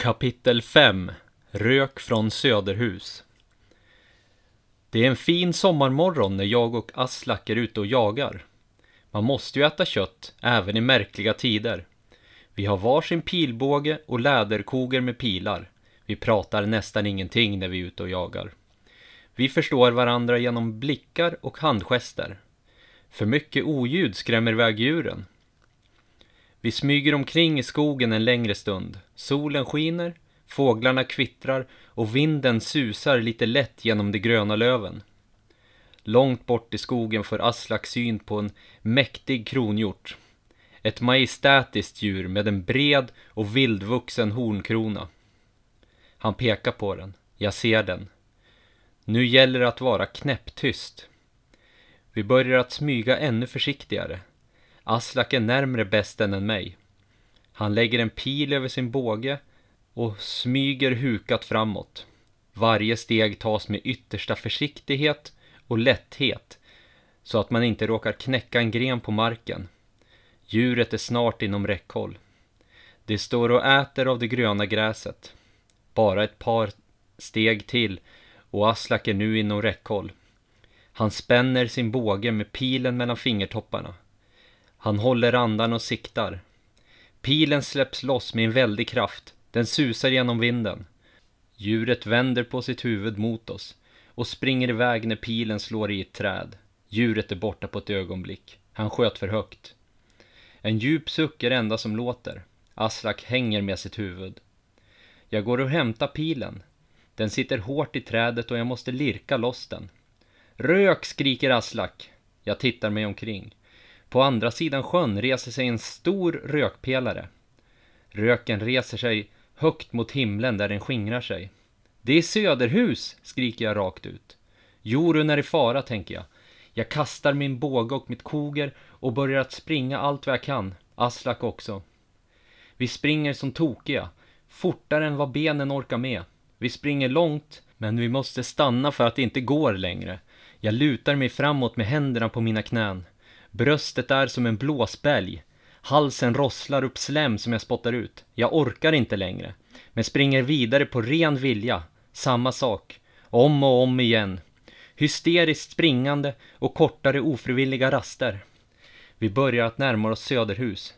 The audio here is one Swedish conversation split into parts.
Kapitel 5 Rök från Söderhus Det är en fin sommarmorgon när jag och Aslak är ute och jagar. Man måste ju äta kött, även i märkliga tider. Vi har varsin pilbåge och läderkoger med pilar. Vi pratar nästan ingenting när vi är ute och jagar. Vi förstår varandra genom blickar och handgester. För mycket oljud skrämmer iväg djuren. Vi smyger omkring i skogen en längre stund. Solen skiner, fåglarna kvittrar och vinden susar lite lätt genom de gröna löven. Långt bort i skogen får Aslak syn på en mäktig kronhjort. Ett majestätiskt djur med en bred och vildvuxen hornkrona. Han pekar på den. Jag ser den. Nu gäller det att vara knäpptyst. Vi börjar att smyga ännu försiktigare. Aslak är närmre bästen än mig. Han lägger en pil över sin båge och smyger hukat framåt. Varje steg tas med yttersta försiktighet och lätthet så att man inte råkar knäcka en gren på marken. Djuret är snart inom räckhåll. Det står och äter av det gröna gräset. Bara ett par steg till och Aslak är nu inom räckhåll. Han spänner sin båge med pilen mellan fingertopparna. Han håller andan och siktar. Pilen släpps loss med en väldig kraft. Den susar genom vinden. Djuret vänder på sitt huvud mot oss och springer iväg när pilen slår i ett träd. Djuret är borta på ett ögonblick. Han sköt för högt. En djup suck är det enda som låter. Aslak hänger med sitt huvud. Jag går och hämtar pilen. Den sitter hårt i trädet och jag måste lirka loss den. Rök! skriker Aslak. Jag tittar mig omkring. På andra sidan sjön reser sig en stor rökpelare. Röken reser sig högt mot himlen där den skingrar sig. Det är Söderhus, skriker jag rakt ut. Jorun är i fara, tänker jag. Jag kastar min båge och mitt koger och börjar att springa allt vad jag kan. Aslak också. Vi springer som tokiga, fortare än vad benen orkar med. Vi springer långt, men vi måste stanna för att det inte går längre. Jag lutar mig framåt med händerna på mina knän. Bröstet är som en blåsbälg. Halsen rosslar upp slem som jag spottar ut. Jag orkar inte längre. Men springer vidare på ren vilja. Samma sak. Om och om igen. Hysteriskt springande och kortare ofrivilliga raster. Vi börjar att närma oss Söderhus.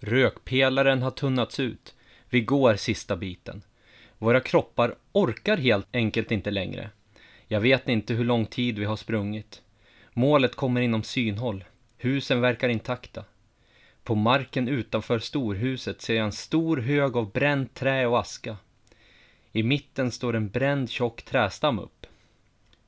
Rökpelaren har tunnats ut. Vi går sista biten. Våra kroppar orkar helt enkelt inte längre. Jag vet inte hur lång tid vi har sprungit. Målet kommer inom synhåll. Husen verkar intakta. På marken utanför storhuset ser jag en stor hög av bränt trä och aska. I mitten står en bränd tjock trästam upp.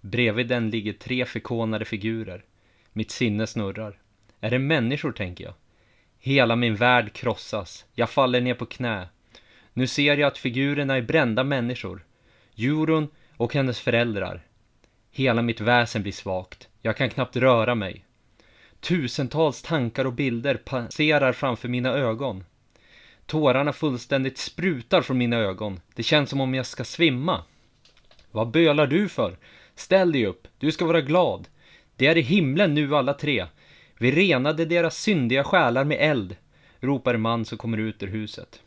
Bredvid den ligger tre förkonade figurer. Mitt sinne snurrar. Är det människor, tänker jag. Hela min värld krossas. Jag faller ner på knä. Nu ser jag att figurerna är brända människor. Jurun och hennes föräldrar. Hela mitt väsen blir svagt. Jag kan knappt röra mig. Tusentals tankar och bilder passerar framför mina ögon. Tårarna fullständigt sprutar från mina ögon. Det känns som om jag ska svimma. Vad bölar du för? Ställ dig upp, du ska vara glad. Det är i himlen nu alla tre. Vi renade deras syndiga själar med eld, ropar en man som kommer ut ur huset.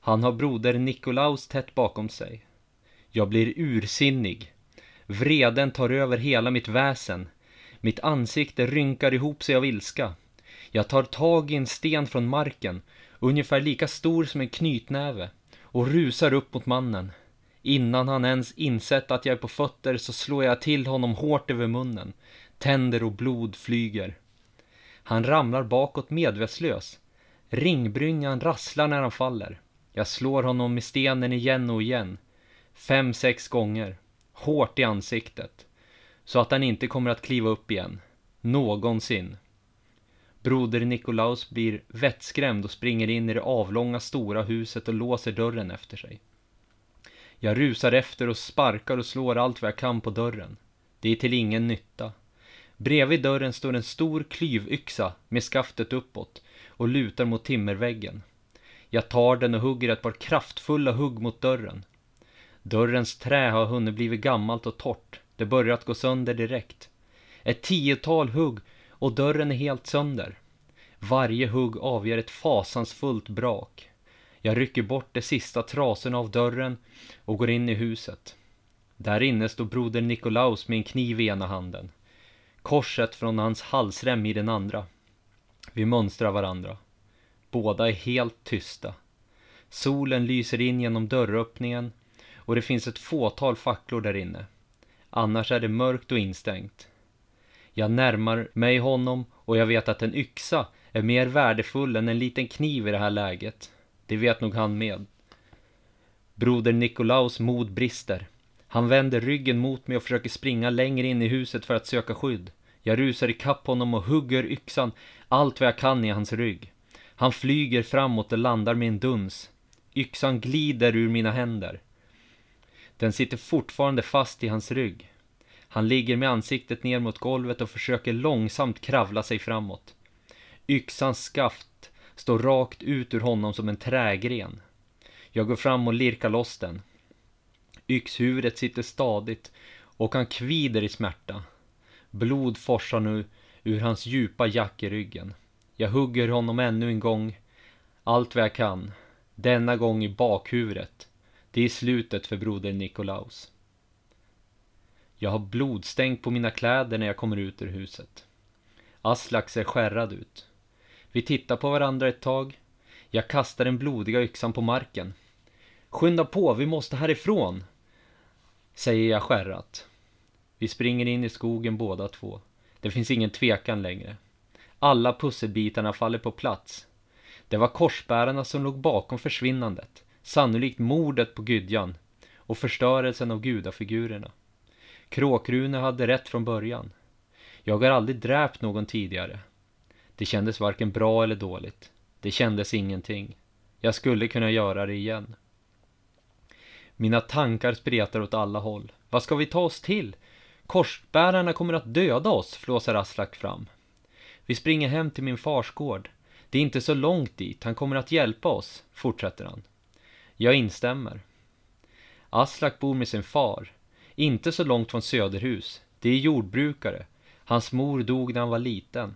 Han har broder Nikolaus tätt bakom sig. Jag blir ursinnig. Vreden tar över hela mitt väsen. Mitt ansikte rynkar ihop sig av ilska. Jag tar tag i en sten från marken, ungefär lika stor som en knytnäve, och rusar upp mot mannen. Innan han ens insett att jag är på fötter så slår jag till honom hårt över munnen. Tänder och blod flyger. Han ramlar bakåt medvetslös. Ringbrynjan rasslar när han faller. Jag slår honom med stenen igen och igen. Fem, sex gånger. Hårt i ansiktet. Så att han inte kommer att kliva upp igen. Någonsin. Broder Nikolaus blir vettskrämd och springer in i det avlånga stora huset och låser dörren efter sig. Jag rusar efter och sparkar och slår allt vad jag kan på dörren. Det är till ingen nytta. Bredvid dörren står en stor klyvyxa med skaftet uppåt och lutar mot timmerväggen. Jag tar den och hugger ett par kraftfulla hugg mot dörren. Dörrens trä har hunnit blivit gammalt och torrt. Det börjar att gå sönder direkt. Ett tiotal hugg och dörren är helt sönder. Varje hugg avger ett fasansfullt brak. Jag rycker bort de sista trasorna av dörren och går in i huset. Där inne står broder Nikolaus med en kniv i ena handen. Korset från hans halsrem i den andra. Vi mönstrar varandra. Båda är helt tysta. Solen lyser in genom dörröppningen och det finns ett fåtal facklor där inne. Annars är det mörkt och instängt. Jag närmar mig honom och jag vet att en yxa är mer värdefull än en liten kniv i det här läget. Det vet nog han med. Broder Nikolaus mod brister. Han vänder ryggen mot mig och försöker springa längre in i huset för att söka skydd. Jag rusar ikapp honom och hugger yxan allt vad jag kan i hans rygg. Han flyger framåt och landar med en duns. Yxan glider ur mina händer. Den sitter fortfarande fast i hans rygg. Han ligger med ansiktet ner mot golvet och försöker långsamt kravla sig framåt. Yxans skaft står rakt ut ur honom som en trägren. Jag går fram och lirkar loss den. Yxhuvudet sitter stadigt och han kvider i smärta. Blod forsar nu ur hans djupa jack i ryggen. Jag hugger honom ännu en gång, allt vad jag kan. Denna gång i bakhuvudet. Det är slutet för broder Nikolaus. Jag har blodstänk på mina kläder när jag kommer ut ur huset. Aslak ser skärrad ut. Vi tittar på varandra ett tag. Jag kastar den blodiga yxan på marken. Skynda på, vi måste härifrån! Säger jag skärrat. Vi springer in i skogen båda två. Det finns ingen tvekan längre. Alla pusselbitarna faller på plats. Det var korsbärarna som låg bakom försvinnandet, sannolikt mordet på Gydjan och förstörelsen av gudafigurerna. Kråkrune hade rätt från början. Jag har aldrig dräpt någon tidigare. Det kändes varken bra eller dåligt. Det kändes ingenting. Jag skulle kunna göra det igen. Mina tankar spretar åt alla håll. Vad ska vi ta oss till? Korsbärarna kommer att döda oss, flåsar Aslak fram. Vi springer hem till min fars gård. Det är inte så långt dit, han kommer att hjälpa oss, fortsätter han. Jag instämmer. Aslak bor med sin far, inte så långt från Söderhus. Det är jordbrukare. Hans mor dog när han var liten.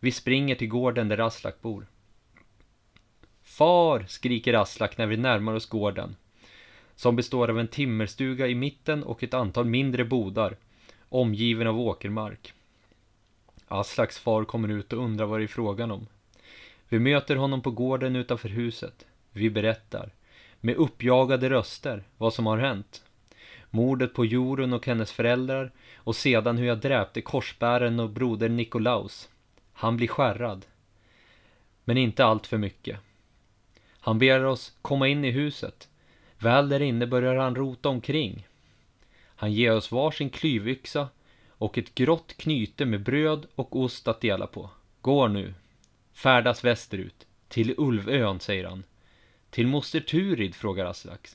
Vi springer till gården där Aslak bor. Far! skriker Aslak när vi närmar oss gården. Som består av en timmerstuga i mitten och ett antal mindre bodar, omgiven av åkermark. Aslaks far kommer ut och undrar vad det är frågan om. Vi möter honom på gården utanför huset. Vi berättar, med uppjagade röster, vad som har hänt. Mordet på Jorun och hennes föräldrar och sedan hur jag dräpte korsbären och broder Nikolaus. Han blir skärrad. Men inte allt för mycket. Han ber oss komma in i huset. Väl där inne börjar han rota omkring. Han ger oss varsin klyvyxa och ett grått knyte med bröd och ost att dela på. Går nu. Färdas västerut. Till Ulvön, säger han. Till moster Turid, frågar Aslak.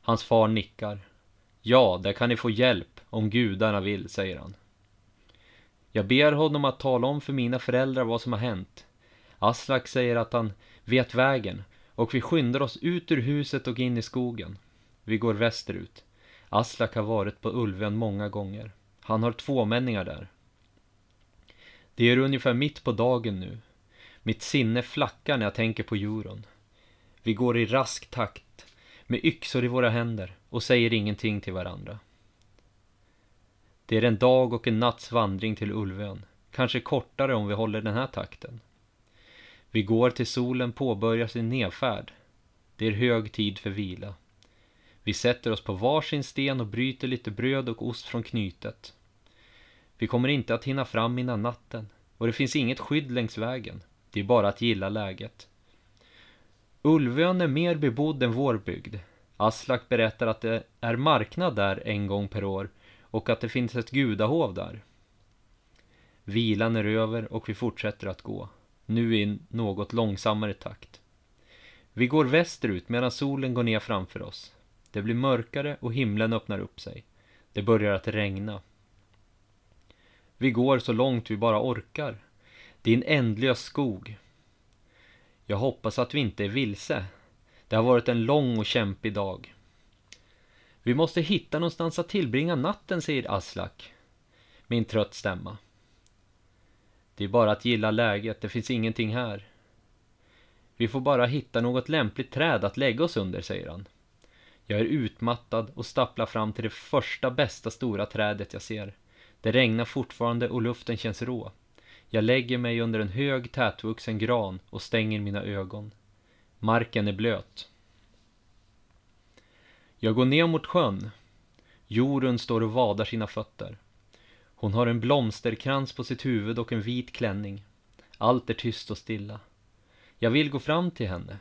Hans far nickar. Ja, där kan ni få hjälp, om gudarna vill, säger han. Jag ber honom att tala om för mina föräldrar vad som har hänt. Aslak säger att han vet vägen och vi skyndar oss ut ur huset och in i skogen. Vi går västerut. Aslak har varit på Ulven många gånger. Han har tvåmänningar där. Det är ungefär mitt på dagen nu. Mitt sinne flackar när jag tänker på Juron. Vi går i rask takt, med yxor i våra händer och säger ingenting till varandra. Det är en dag och en natts vandring till Ulvön, kanske kortare om vi håller den här takten. Vi går till solen påbörjar sin nedfärd. Det är hög tid för vila. Vi sätter oss på varsin sten och bryter lite bröd och ost från knytet. Vi kommer inte att hinna fram innan natten och det finns inget skydd längs vägen. Det är bara att gilla läget. Ulvön är mer bebodd än vår bygd. Aslak berättar att det är marknad där en gång per år och att det finns ett gudahov där. Vilan är över och vi fortsätter att gå, nu i något långsammare takt. Vi går västerut medan solen går ner framför oss. Det blir mörkare och himlen öppnar upp sig. Det börjar att regna. Vi går så långt vi bara orkar. Det är en ändlös skog. Jag hoppas att vi inte är vilse. Det har varit en lång och kämpig dag. Vi måste hitta någonstans att tillbringa natten, säger Aslak. Med en trött stämma. Det är bara att gilla läget, det finns ingenting här. Vi får bara hitta något lämpligt träd att lägga oss under, säger han. Jag är utmattad och stapplar fram till det första bästa stora trädet jag ser. Det regnar fortfarande och luften känns rå. Jag lägger mig under en hög tätvuxen gran och stänger mina ögon. Marken är blöt. Jag går ner mot sjön. Jorun står och vadar sina fötter. Hon har en blomsterkrans på sitt huvud och en vit klänning. Allt är tyst och stilla. Jag vill gå fram till henne,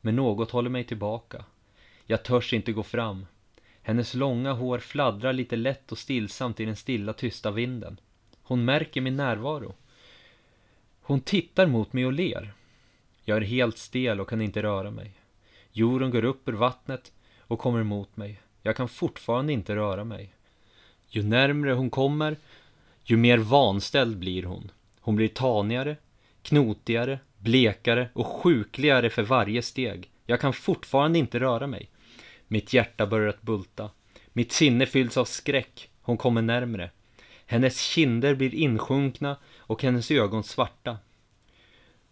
men något håller mig tillbaka. Jag törs inte gå fram. Hennes långa hår fladdrar lite lätt och stillsamt i den stilla tysta vinden. Hon märker min närvaro. Hon tittar mot mig och ler. Jag är helt stel och kan inte röra mig. Jorun går upp ur vattnet och kommer emot mig. Jag kan fortfarande inte röra mig. Ju närmre hon kommer, ju mer vanställd blir hon. Hon blir tanigare, knotigare, blekare och sjukligare för varje steg. Jag kan fortfarande inte röra mig. Mitt hjärta börjar att bulta. Mitt sinne fylls av skräck. Hon kommer närmre. Hennes kinder blir insjunkna och hennes ögon svarta.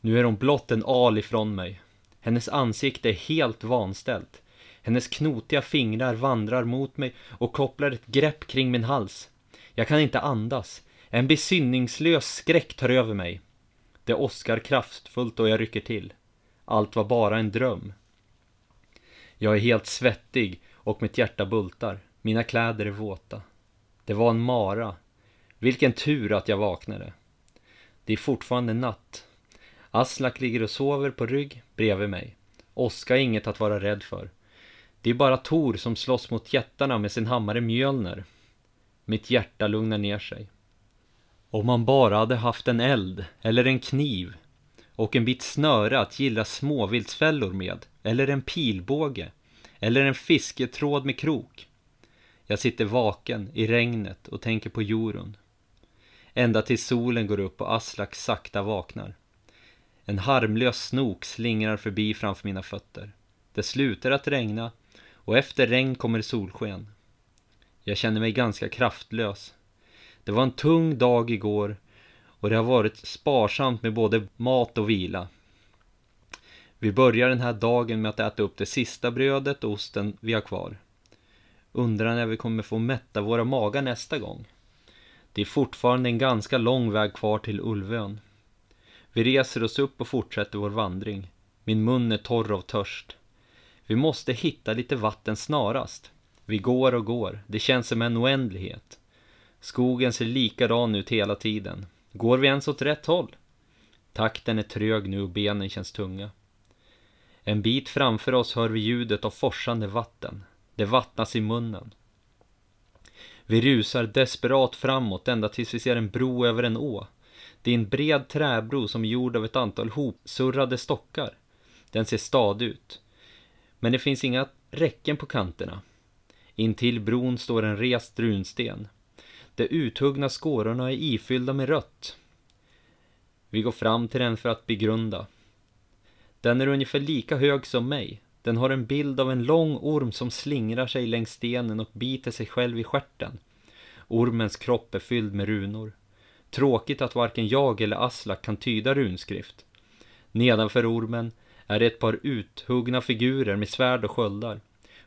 Nu är hon blott en al ifrån mig. Hennes ansikte är helt vanställt. Hennes knotiga fingrar vandrar mot mig och kopplar ett grepp kring min hals. Jag kan inte andas. En besinningslös skräck tar över mig. Det åskar kraftfullt och jag rycker till. Allt var bara en dröm. Jag är helt svettig och mitt hjärta bultar. Mina kläder är våta. Det var en mara. Vilken tur att jag vaknade. Det är fortfarande natt. Aslak ligger och sover på rygg bredvid mig. Oskar är inget att vara rädd för. Det är bara Tor som slåss mot jättarna med sin hammare Mjölner. Mitt hjärta lugnar ner sig. Om man bara hade haft en eld eller en kniv och en bit snöre att gilla småviltsfällor med eller en pilbåge eller en fisketråd med krok. Jag sitter vaken i regnet och tänker på Jorun. Ända tills solen går upp och Aslak sakta vaknar. En harmlös snok slingrar förbi framför mina fötter. Det slutar att regna och efter regn kommer solsken. Jag känner mig ganska kraftlös. Det var en tung dag igår och det har varit sparsamt med både mat och vila. Vi börjar den här dagen med att äta upp det sista brödet och osten vi har kvar. Undrar när vi kommer få mätta våra magar nästa gång. Det är fortfarande en ganska lång väg kvar till Ulvön. Vi reser oss upp och fortsätter vår vandring. Min mun är torr av törst. Vi måste hitta lite vatten snarast. Vi går och går, det känns som en oändlighet. Skogen ser likadan ut hela tiden. Går vi ens åt rätt håll? Takten är trög nu och benen känns tunga. En bit framför oss hör vi ljudet av forsande vatten. Det vattnas i munnen. Vi rusar desperat framåt ända tills vi ser en bro över en å. Det är en bred träbro som är gjord av ett antal hopsurrade stockar. Den ser stadig ut. Men det finns inga räcken på kanterna. Intill bron står en rest runsten. De uthuggna skårorna är ifyllda med rött. Vi går fram till den för att begrunda. Den är ungefär lika hög som mig. Den har en bild av en lång orm som slingrar sig längs stenen och biter sig själv i skärten. Ormens kropp är fylld med runor. Tråkigt att varken jag eller Aslak kan tyda runskrift. Nedanför ormen är det ett par uthuggna figurer med svärd och sköldar.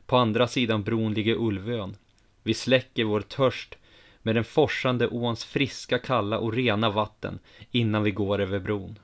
På andra sidan bron ligger Ulvön. Vi släcker vår törst med den forsande åns friska, kalla och rena vatten innan vi går över bron.